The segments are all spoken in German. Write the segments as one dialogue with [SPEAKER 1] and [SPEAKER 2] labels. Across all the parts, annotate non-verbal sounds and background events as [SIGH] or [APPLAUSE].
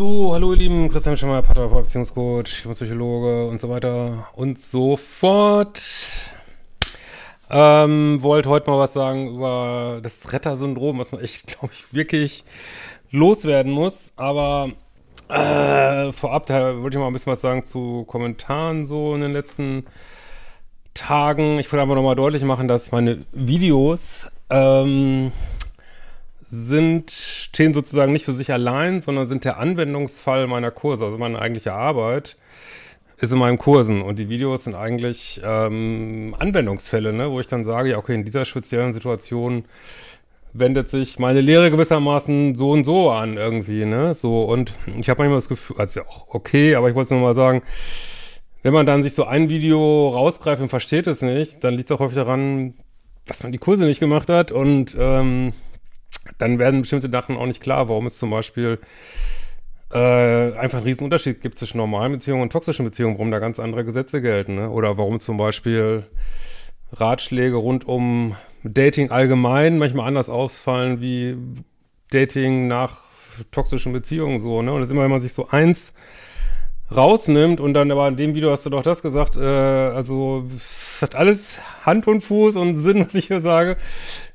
[SPEAKER 1] So, hallo ihr Lieben, Christian Schimmer, Paartherapeut, Beziehungscoach, Psychologe und so weiter und so fort. Ähm, wollte heute mal was sagen über das Retter-Syndrom, was man echt, [LAUGHS] glaube ich, wirklich loswerden muss. Aber äh, vorab, da wollte ich mal ein bisschen was sagen zu Kommentaren so in den letzten Tagen. Ich wollte einfach nochmal deutlich machen, dass meine Videos ähm, sind, stehen sozusagen nicht für sich allein, sondern sind der Anwendungsfall meiner Kurse, also meine eigentliche Arbeit ist in meinen Kursen. Und die Videos sind eigentlich ähm, Anwendungsfälle, ne, wo ich dann sage, ja, okay, in dieser speziellen Situation wendet sich meine Lehre gewissermaßen so und so an irgendwie, ne, so. Und ich habe manchmal das Gefühl, also ja auch okay, aber ich wollte es nur mal sagen, wenn man dann sich so ein Video rausgreift und versteht es nicht, dann liegt es auch häufig daran, dass man die Kurse nicht gemacht hat. Und ähm, dann werden bestimmte Sachen auch nicht klar, warum es zum Beispiel äh, einfach einen riesen Unterschied gibt zwischen normalen Beziehungen und toxischen Beziehungen, warum da ganz andere Gesetze gelten, ne? Oder warum zum Beispiel Ratschläge rund um Dating allgemein manchmal anders ausfallen wie Dating nach toxischen Beziehungen so, ne? Und das ist immer, wenn man sich so eins rausnimmt und dann aber in dem Video hast du doch das gesagt, äh, also es hat alles Hand und Fuß und Sinn, [LAUGHS] was ich hier sage.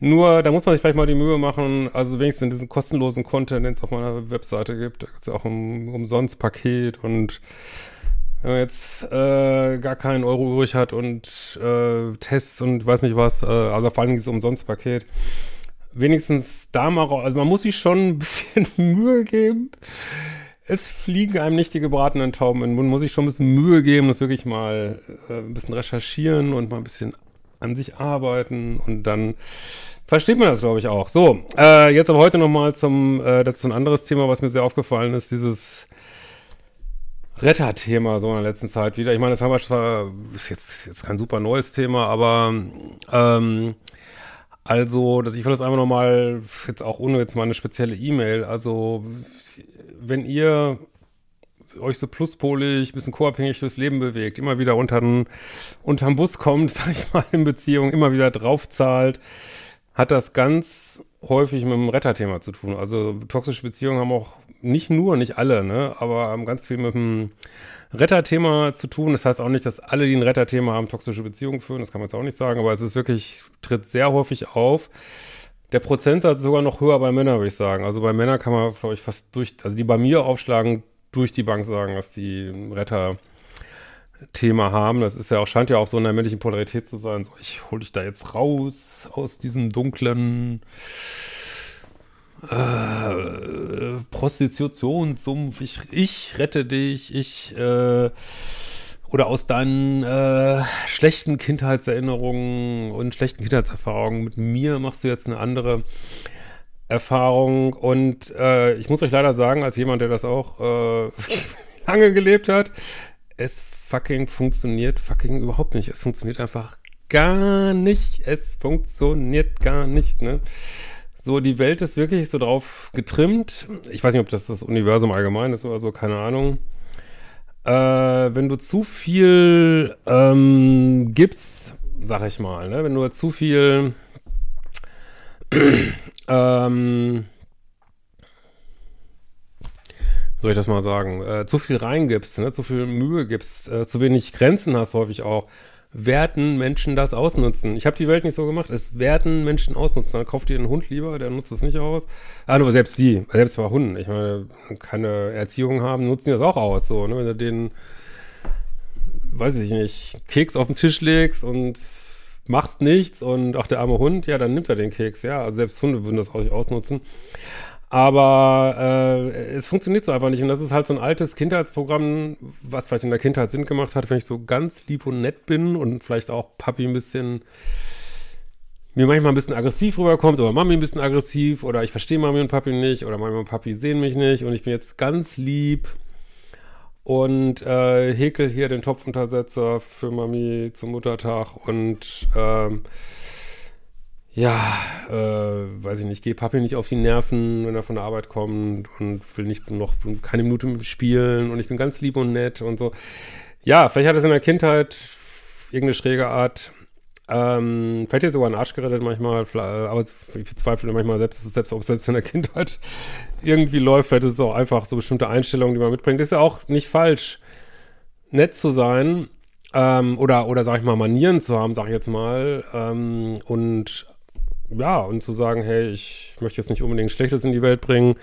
[SPEAKER 1] Nur, da muss man sich vielleicht mal die Mühe machen, also wenigstens in diesen kostenlosen Content, den es auf meiner Webseite gibt, da gibt es ja auch ein Umsonst-Paket und wenn man jetzt äh, gar keinen Euro übrig hat und äh, Tests und weiß nicht was, äh, also vor allem dieses Umsonst-Paket, wenigstens da mal raus, also man muss sich schon ein bisschen [LAUGHS] Mühe geben. Es fliegen einem nicht die gebratenen Tauben in den Mund, muss ich schon ein bisschen Mühe geben, das wirklich mal äh, ein bisschen recherchieren und mal ein bisschen an sich arbeiten und dann versteht man das, glaube ich, auch. So, äh, jetzt aber heute nochmal zum, äh, das ist ein anderes Thema, was mir sehr aufgefallen ist, dieses Retter-Thema so in der letzten Zeit wieder. Ich meine, das haben wir zwar, ist jetzt, jetzt kein super neues Thema, aber ähm, also, dass ich will das einfach nochmal, jetzt auch ohne jetzt mal eine spezielle E-Mail, also wenn ihr euch so pluspolig, bisschen co-abhängig durchs Leben bewegt, immer wieder unter den, unterm Bus kommt, [LAUGHS] sag ich mal, in Beziehung, immer wieder draufzahlt, hat das ganz häufig mit dem Retterthema zu tun. Also toxische Beziehungen haben auch nicht nur, nicht alle, ne, aber haben ganz viel mit dem Retterthema zu tun. Das heißt auch nicht, dass alle, die ein Retterthema haben, toxische Beziehungen führen. Das kann man jetzt auch nicht sagen, aber es ist wirklich, tritt sehr häufig auf. Der Prozentsatz ist sogar noch höher bei Männern, würde ich sagen. Also bei Männern kann man, glaube ich, fast durch, also die bei mir aufschlagen, durch die Bank sagen, dass die Retter Thema haben. Das ist ja auch, scheint ja auch so in der männlichen Polarität zu sein. So, ich hole dich da jetzt raus aus diesem dunklen äh, Prostitutionssumpf. Ich, ich rette dich. Ich äh, oder aus deinen äh, schlechten Kindheitserinnerungen und schlechten Kindheitserfahrungen mit mir machst du jetzt eine andere Erfahrung. Und äh, ich muss euch leider sagen, als jemand, der das auch äh, [LAUGHS] lange gelebt hat, es fucking funktioniert fucking überhaupt nicht. Es funktioniert einfach gar nicht. Es funktioniert gar nicht, ne? So, die Welt ist wirklich so drauf getrimmt. Ich weiß nicht, ob das das Universum allgemein ist oder so, keine Ahnung. Äh, wenn du zu viel ähm, gibst, sag ich mal, ne? wenn du zu viel [CLEARS THROAT] ähm, soll ich das mal sagen, äh, zu viel reingibst, ne, zu viel Mühe gibst, äh, zu wenig Grenzen hast häufig auch, werden Menschen das ausnutzen. Ich habe die Welt nicht so gemacht, es werden Menschen ausnutzen. Dann kauft ihr einen Hund lieber, der nutzt es nicht aus. Ah, aber selbst die, selbst bei Hunden, ich meine, keine Erziehung haben, nutzen die das auch aus, so, ne, wenn du den, weiß ich nicht, Keks auf den Tisch legst und machst nichts und auch der arme Hund, ja, dann nimmt er den Keks, ja. Also selbst Hunde würden das auch ausnutzen. Aber äh, es funktioniert so einfach nicht. Und das ist halt so ein altes Kindheitsprogramm, was vielleicht in der Kindheit Sinn gemacht hat, wenn ich so ganz lieb und nett bin und vielleicht auch Papi ein bisschen mir manchmal ein bisschen aggressiv rüberkommt oder Mami ein bisschen aggressiv oder ich verstehe Mami und Papi nicht oder Mami und Papi sehen mich nicht und ich bin jetzt ganz lieb und äh, häkel hier den Topfuntersetzer für Mami zum Muttertag und ähm, ja, äh, weiß ich nicht, gehe Papi nicht auf die Nerven, wenn er von der Arbeit kommt und will nicht noch keine Minute mit spielen und ich bin ganz lieb und nett und so. Ja, vielleicht hat es in der Kindheit irgendeine schräge Art ähm, vielleicht jetzt sogar einen Arsch gerettet manchmal, äh, aber ich bezweifle manchmal selbst, dass es selbst, auch selbst in der [LAUGHS] Kindheit irgendwie läuft. Vielleicht ist es auch einfach so bestimmte Einstellungen, die man mitbringt. Ist ja auch nicht falsch, nett zu sein ähm, oder, oder sag ich mal, Manieren zu haben, sag ich jetzt mal. Ähm, und ja, und zu sagen, hey, ich möchte jetzt nicht unbedingt Schlechtes in die Welt bringen.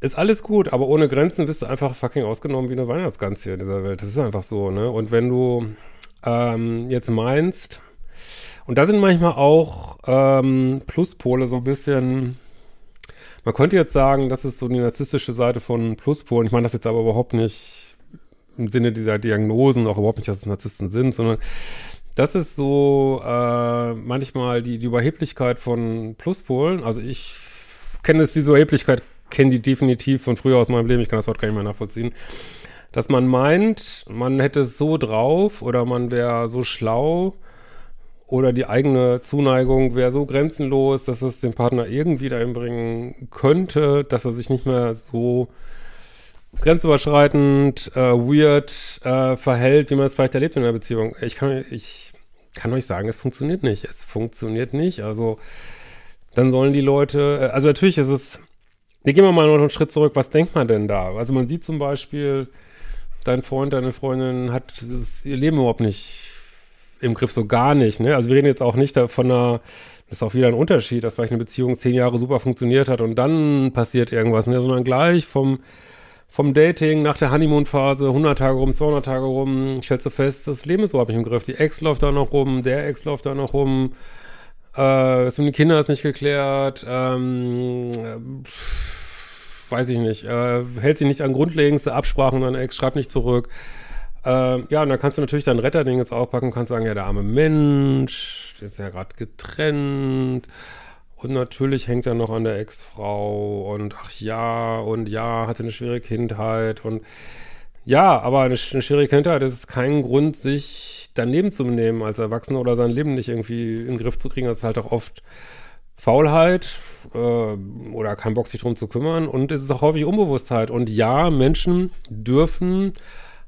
[SPEAKER 1] Ist alles gut, aber ohne Grenzen bist du einfach fucking ausgenommen wie eine Weihnachtsgans hier in dieser Welt. Das ist einfach so, ne? Und wenn du ähm, jetzt meinst, und da sind manchmal auch ähm, Pluspole so ein bisschen, man könnte jetzt sagen, das ist so die narzisstische Seite von Pluspolen. Ich meine das jetzt aber überhaupt nicht im Sinne dieser Diagnosen, auch überhaupt nicht, dass es Narzissten sind, sondern das ist so äh, manchmal die, die Überheblichkeit von Pluspolen. Also ich kenne es, diese Überheblichkeit, kenne die definitiv von früher aus meinem Leben. Ich kann das Wort gar nicht mehr nachvollziehen dass man meint, man hätte es so drauf oder man wäre so schlau oder die eigene Zuneigung wäre so grenzenlos, dass es den Partner irgendwie dahin bringen könnte, dass er sich nicht mehr so grenzüberschreitend, äh, weird äh, verhält, wie man es vielleicht erlebt in einer Beziehung. Ich kann, ich kann euch sagen, es funktioniert nicht. Es funktioniert nicht. Also dann sollen die Leute, äh, also natürlich ist es, wir gehen mal noch einen Schritt zurück, was denkt man denn da? Also man sieht zum Beispiel, dein Freund, deine Freundin hat das, ihr Leben überhaupt nicht im Griff, so gar nicht. Ne? Also wir reden jetzt auch nicht von einer, das ist auch wieder ein Unterschied, dass vielleicht eine Beziehung zehn Jahre super funktioniert hat und dann passiert irgendwas, ne? sondern gleich vom, vom Dating nach der Honeymoon-Phase, 100 Tage rum, 200 Tage rum, stellst du fest, das Leben ist überhaupt nicht im Griff. Die Ex läuft da noch rum, der Ex läuft da noch rum, äh, das mit den Kindern ist nicht geklärt, ähm, äh, weiß ich nicht, äh, hält sich nicht an grundlegendste Absprachen, dein Ex schreibt nicht zurück. Äh, ja, und dann kannst du natürlich dein Retterding jetzt aufpacken und kannst sagen, ja, der arme Mensch, der ist ja gerade getrennt. Und natürlich hängt er noch an der Ex-Frau und ach ja, und ja, hatte eine schwere Kindheit und ja, aber eine, eine schwere Kindheit ist kein Grund, sich daneben zu nehmen als Erwachsener oder sein Leben nicht irgendwie in den Griff zu kriegen. Das ist halt auch oft Faulheit äh, oder kein Bock, sich drum zu kümmern. Und es ist auch häufig Unbewusstheit. Und ja, Menschen dürfen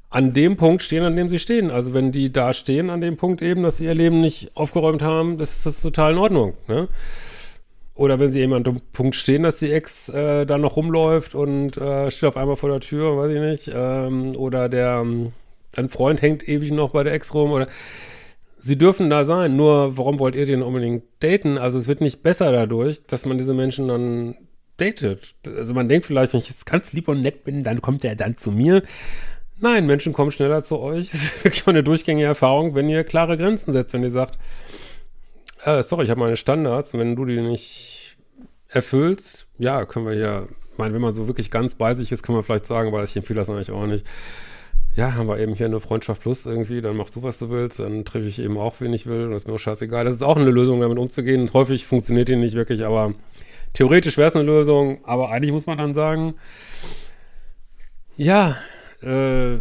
[SPEAKER 1] an dem Punkt stehen, an dem sie stehen. Also wenn die da stehen, an dem Punkt eben, dass sie ihr Leben nicht aufgeräumt haben, das ist das total in Ordnung. Ne? Oder wenn sie eben an dem Punkt stehen, dass die Ex äh, da noch rumläuft und äh, steht auf einmal vor der Tür, weiß ich nicht. Ähm, oder der ein Freund hängt ewig noch bei der Ex rum. Oder Sie dürfen da sein, nur warum wollt ihr den unbedingt daten? Also es wird nicht besser dadurch, dass man diese Menschen dann datet. Also man denkt vielleicht, wenn ich jetzt ganz lieb und nett bin, dann kommt er dann zu mir. Nein, Menschen kommen schneller zu euch. [LAUGHS] Es ist wirklich eine durchgängige Erfahrung, wenn ihr klare Grenzen setzt, wenn ihr sagt, äh, sorry, ich habe meine Standards und wenn du die nicht erfüllst, ja, können wir ja, ich meine, wenn man so wirklich ganz bei sich ist, kann man vielleicht sagen, aber ich empfehle das eigentlich auch nicht ja, haben wir eben hier eine Freundschaft plus irgendwie, dann mach du, was du willst, dann treffe ich eben auch, wen ich will, und das ist mir auch scheißegal. Das ist auch eine Lösung, damit umzugehen. Häufig funktioniert die nicht wirklich, aber theoretisch wäre es eine Lösung, aber eigentlich muss man dann sagen, ja, äh,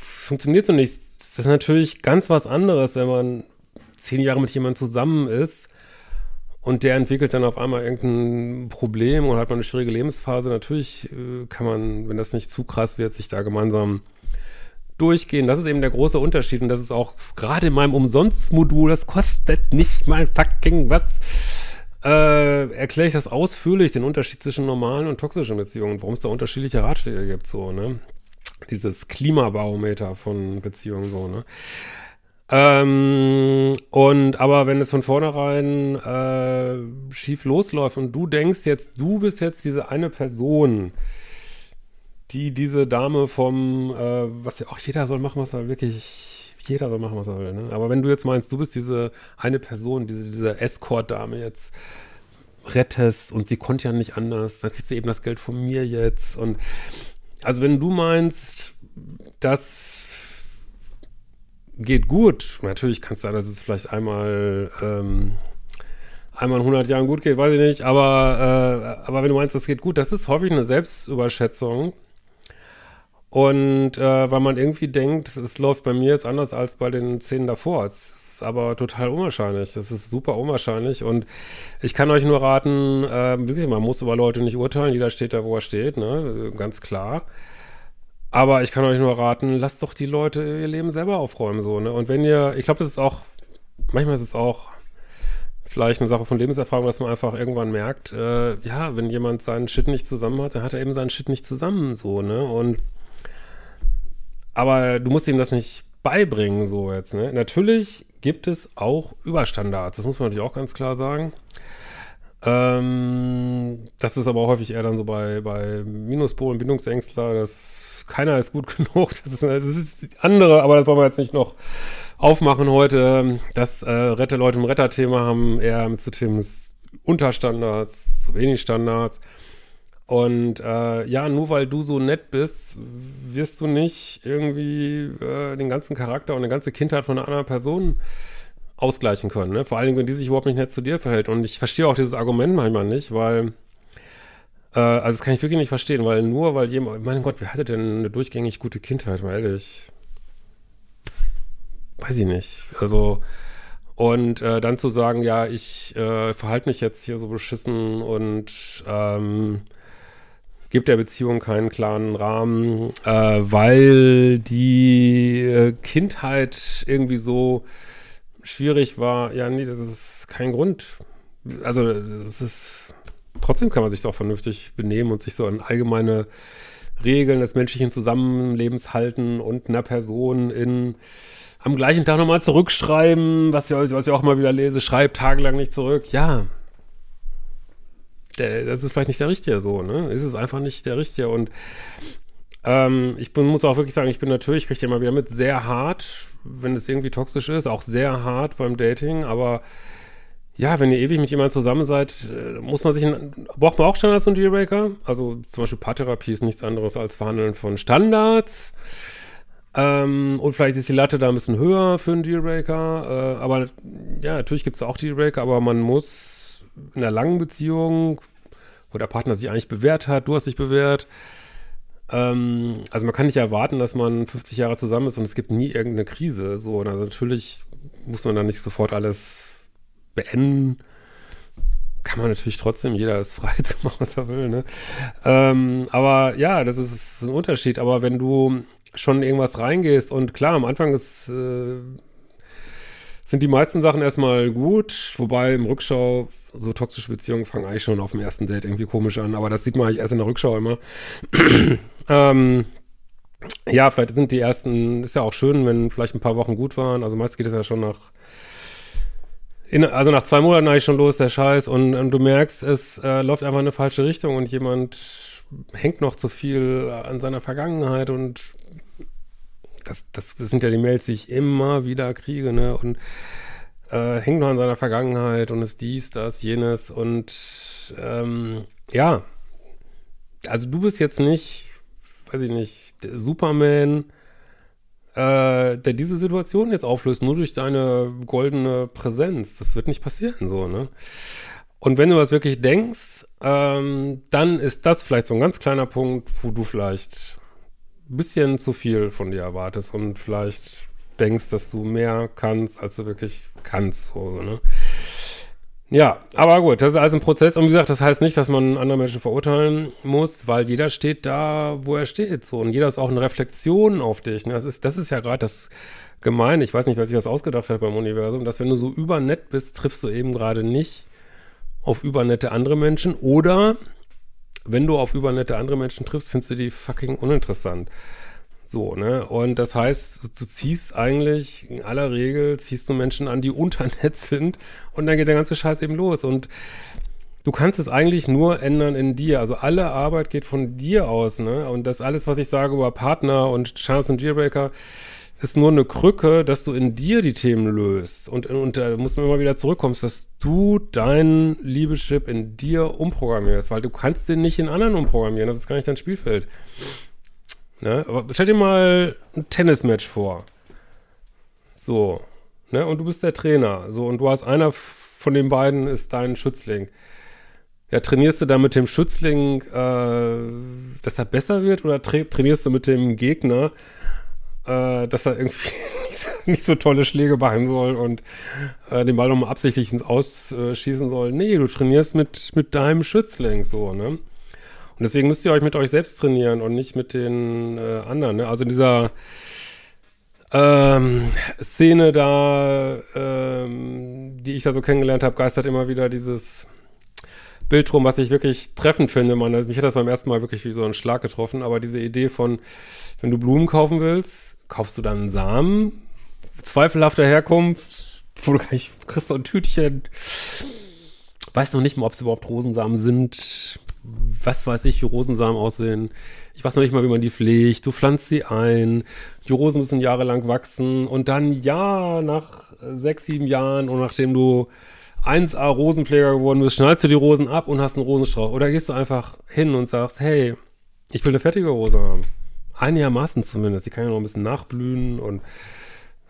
[SPEAKER 1] funktioniert so nicht. Das ist natürlich ganz was anderes, wenn man zehn Jahre mit jemandem zusammen ist und der entwickelt dann auf einmal irgendein Problem und hat man eine schwierige Lebensphase. Natürlich äh, kann man, wenn das nicht zu krass wird, sich da gemeinsam durchgehen. Das ist eben der große Unterschied und das ist auch gerade in meinem Umsonstmodul, das kostet nicht mal fucking was, äh, erkläre ich das ausführlich, den Unterschied zwischen normalen und toxischen Beziehungen, warum es da unterschiedliche Ratschläge gibt, so, ne? Dieses Klimabarometer von Beziehungen, so, ne? Ähm, und aber wenn es von vornherein äh, schief losläuft und du denkst jetzt, du bist jetzt diese eine Person, die diese Dame vom, äh, was ja auch jeder soll machen, was er wirklich, jeder soll machen, was er will. Ne? Aber wenn du jetzt meinst, du bist diese eine Person, diese, diese Escort-Dame jetzt rettest und sie konnte ja nicht anders, dann kriegst du eben das Geld von mir jetzt. Und also wenn du meinst, das geht gut, natürlich kannst du, das ist vielleicht einmal ähm, einmal in 100 Jahren gut geht, weiß ich nicht, aber, äh, aber wenn du meinst, das geht gut, das ist häufig eine Selbstüberschätzung. Und äh, weil man irgendwie denkt, es läuft bei mir jetzt anders als bei den Szenen davor. Es ist aber total unwahrscheinlich. Es ist super unwahrscheinlich. Und ich kann euch nur raten, äh, wirklich, man muss über Leute nicht urteilen. Jeder steht da, wo er steht, ne? Ganz klar. Aber ich kann euch nur raten, lasst doch die Leute ihr Leben selber aufräumen, so, ne? Und wenn ihr, ich glaube, das ist auch, manchmal ist es auch vielleicht eine Sache von Lebenserfahrung, dass man einfach irgendwann merkt, äh, ja, wenn jemand seinen Shit nicht zusammen hat, dann hat er eben seinen Shit nicht zusammen, so, ne? Und aber du musst ihm das nicht beibringen, so jetzt, ne? Natürlich gibt es auch Überstandards, das muss man natürlich auch ganz klar sagen. Ähm, das ist aber häufig eher dann so bei, bei Minuspolen, Bindungsängstler, dass keiner ist gut [LAUGHS] genug. Das ist, das ist andere, aber das wollen wir jetzt nicht noch aufmachen heute. Das äh, Rette Leute im Retter-Thema haben eher zu Themen Unterstandards, zu wenig Standards. Und äh, ja, nur weil du so nett bist, wirst du nicht irgendwie äh, den ganzen Charakter und eine ganze Kindheit von einer anderen Person ausgleichen können. Ne? Vor allen Dingen, wenn die sich überhaupt nicht nett zu dir verhält. Und ich verstehe auch dieses Argument manchmal nicht, weil, äh, also das kann ich wirklich nicht verstehen, weil nur weil jemand, mein Gott, wer hatte denn eine durchgängig gute Kindheit, mal ehrlich? Weiß ich nicht. Also, und äh, dann zu sagen, ja, ich äh, verhalte mich jetzt hier so beschissen und ähm, gibt der Beziehung keinen klaren Rahmen, äh, weil die äh, Kindheit irgendwie so schwierig war. Ja, nee, das ist kein Grund. Also, das ist, trotzdem kann man sich doch vernünftig benehmen und sich so an allgemeine Regeln des menschlichen Zusammenlebens halten und einer Person in am gleichen Tag nochmal zurückschreiben, was, was ich auch mal wieder lese, schreibt tagelang nicht zurück. Ja, der, das ist vielleicht nicht der Richtige so, ne? Ist es einfach nicht der Richtige. Und ähm, ich bin, muss auch wirklich sagen, ich bin natürlich, kriege ich immer wieder mit, sehr hart, wenn es irgendwie toxisch ist, auch sehr hart beim Dating, aber ja, wenn ihr ewig mit jemandem zusammen seid, äh, muss man sich, in, braucht man auch Standards und Dealbreaker? Also zum Beispiel Paartherapie ist nichts anderes als Verhandeln von Standards. Ähm, und vielleicht ist die Latte da ein bisschen höher für einen Dealbreaker. Äh, aber ja, natürlich gibt es auch Dealbreaker, aber man muss in einer langen Beziehung, wo der Partner sich eigentlich bewährt hat, du hast dich bewährt. Ähm, also man kann nicht erwarten, dass man 50 Jahre zusammen ist und es gibt nie irgendeine Krise. So, also natürlich muss man dann nicht sofort alles beenden. Kann man natürlich trotzdem, jeder ist frei [LAUGHS] zu machen, was er will. Ne? Ähm, aber ja, das ist, ein Unterschied. Aber wenn du schon irgendwas reingehst und klar, am Anfang ist, äh, sind die meisten Sachen erstmal gut, wobei im Rückschau so toxische Beziehungen fangen eigentlich schon auf dem ersten Date irgendwie komisch an, aber das sieht man eigentlich erst in der Rückschau immer. [CLEARS THROAT] ähm, ja, vielleicht sind die ersten, ist ja auch schön, wenn vielleicht ein paar Wochen gut waren. Also meist geht es ja schon nach, in, also nach zwei Monaten eigentlich schon los, der Scheiß. Und, und du merkst, es äh, läuft einfach in eine falsche Richtung und jemand hängt noch zu viel an seiner Vergangenheit und das, das, das sind ja die Mails, die ich immer wieder kriege, ne? Und äh, hängt noch an seiner Vergangenheit und ist dies, das, jenes und ähm, ja, also du bist jetzt nicht, weiß ich nicht, Superman, äh, der diese Situation jetzt auflöst, nur durch deine goldene Präsenz. Das wird nicht passieren, so, ne? Und wenn du das wirklich denkst, ähm, dann ist das vielleicht so ein ganz kleiner Punkt, wo du vielleicht ein bisschen zu viel von dir erwartest und vielleicht denkst, dass du mehr kannst, als du wirklich kannst. So, ne? Ja, aber gut, das ist alles ein Prozess. Und wie gesagt, das heißt nicht, dass man andere Menschen verurteilen muss, weil jeder steht da, wo er steht. So. Und jeder ist auch eine Reflexion auf dich. Ne? Das, ist, das ist ja gerade das Gemeine. Ich weiß nicht, wer sich das ausgedacht hat beim Universum, dass wenn du so übernett bist, triffst du eben gerade nicht auf übernette andere Menschen. Oder wenn du auf übernette andere Menschen triffst, findest du die fucking uninteressant. So, ne? Und das heißt, du ziehst eigentlich, in aller Regel ziehst du Menschen an, die [LAUGHS] unternett sind und dann geht der ganze Scheiß eben los. Und du kannst es eigentlich nur ändern in dir. Also alle Arbeit geht von dir aus, ne? Und das alles, was ich sage über Partner und Chance und Dealbreaker, ist nur eine Krücke, dass du in dir die Themen löst. Und, und da muss man immer wieder zurückkommen, dass du dein Liebeschip in dir umprogrammierst, weil du kannst den nicht in anderen umprogrammieren. Das ist gar nicht dein Spielfeld. Ne? Aber stell dir mal ein Tennismatch vor. So. Ne? Und du bist der Trainer. So, und du hast einer von den beiden ist dein Schützling. Ja, trainierst du da mit dem Schützling, äh, dass er besser wird oder tra trainierst du mit dem Gegner, äh, dass er irgendwie [LAUGHS] nicht so, nicht so, tolle Schläge machen soll und äh, den Ball nochmal absichtlich ins Ausschießen soll? Nee, du trainierst mit, mit deinem Schützling so, ne? Und deswegen müsst ihr euch mit euch selbst trainieren und nicht mit den äh, anderen, ne? Also dieser ähm, Szene da, ähm, die ich da so kennengelernt habe, geistert immer wieder dieses Bild rum, was ich wirklich treffend finde. Man, mich hat das beim ersten Mal wirklich wie so ein Schlag getroffen, aber diese Idee von, wenn du Blumen kaufen willst, kaufst du dann einen Samen, zweifelhafter Herkunft, wo du gar nicht, kriegst so ein Tütchen, weiß noch nicht mal, ob es überhaupt Rosensamen sind, was weiß ich, wie Rosensamen aussehen. Ich weiß noch nicht mal, wie man die pflegt. Du pflanzt sie ein. Die Rosen müssen jahrelang wachsen. Und dann, ja, nach sechs, sieben Jahren und nachdem du 1A Rosenpfleger geworden bist, schneidest du die Rosen ab und hast einen Rosenstrauch. Oder gehst du einfach hin und sagst, hey, ich will eine fertige Rose haben. Einigermaßen zumindest. Die kann ja noch ein bisschen nachblühen und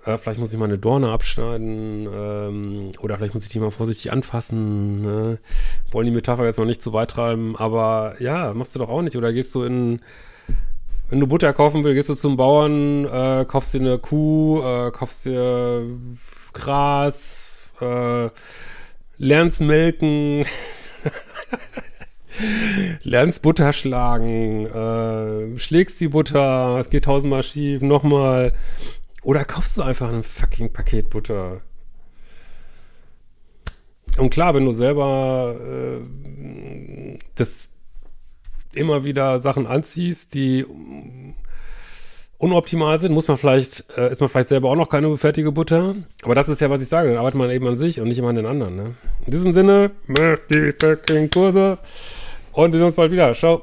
[SPEAKER 1] äh, vielleicht muss ich mal eine Dorne abschneiden ähm, oder vielleicht muss ich die mal vorsichtig anfassen. Ne? Wollen die Metapher jetzt mal nicht zu weit treiben, aber ja, machst du doch auch nicht. Oder gehst du in, wenn du Butter kaufen willst, gehst du zum Bauern, äh, kaufst dir eine Kuh, äh, kaufst dir Gras, äh, lernst melken, [LAUGHS] lernst Butter schlagen, äh, schlägst die Butter, es geht tausendmal schief, nochmal. Oder kaufst du einfach ein fucking Paket Butter? Und klar, wenn du selber äh, das immer wieder Sachen anziehst, die unoptimal sind, muss man vielleicht, äh, ist man vielleicht selber auch noch keine fertige Butter. Aber das ist ja, was ich sage, dann arbeitet man eben an sich und nicht immer an den anderen. Ne? In diesem Sinne, die fucking Kurse und wir sehen uns bald wieder. Ciao.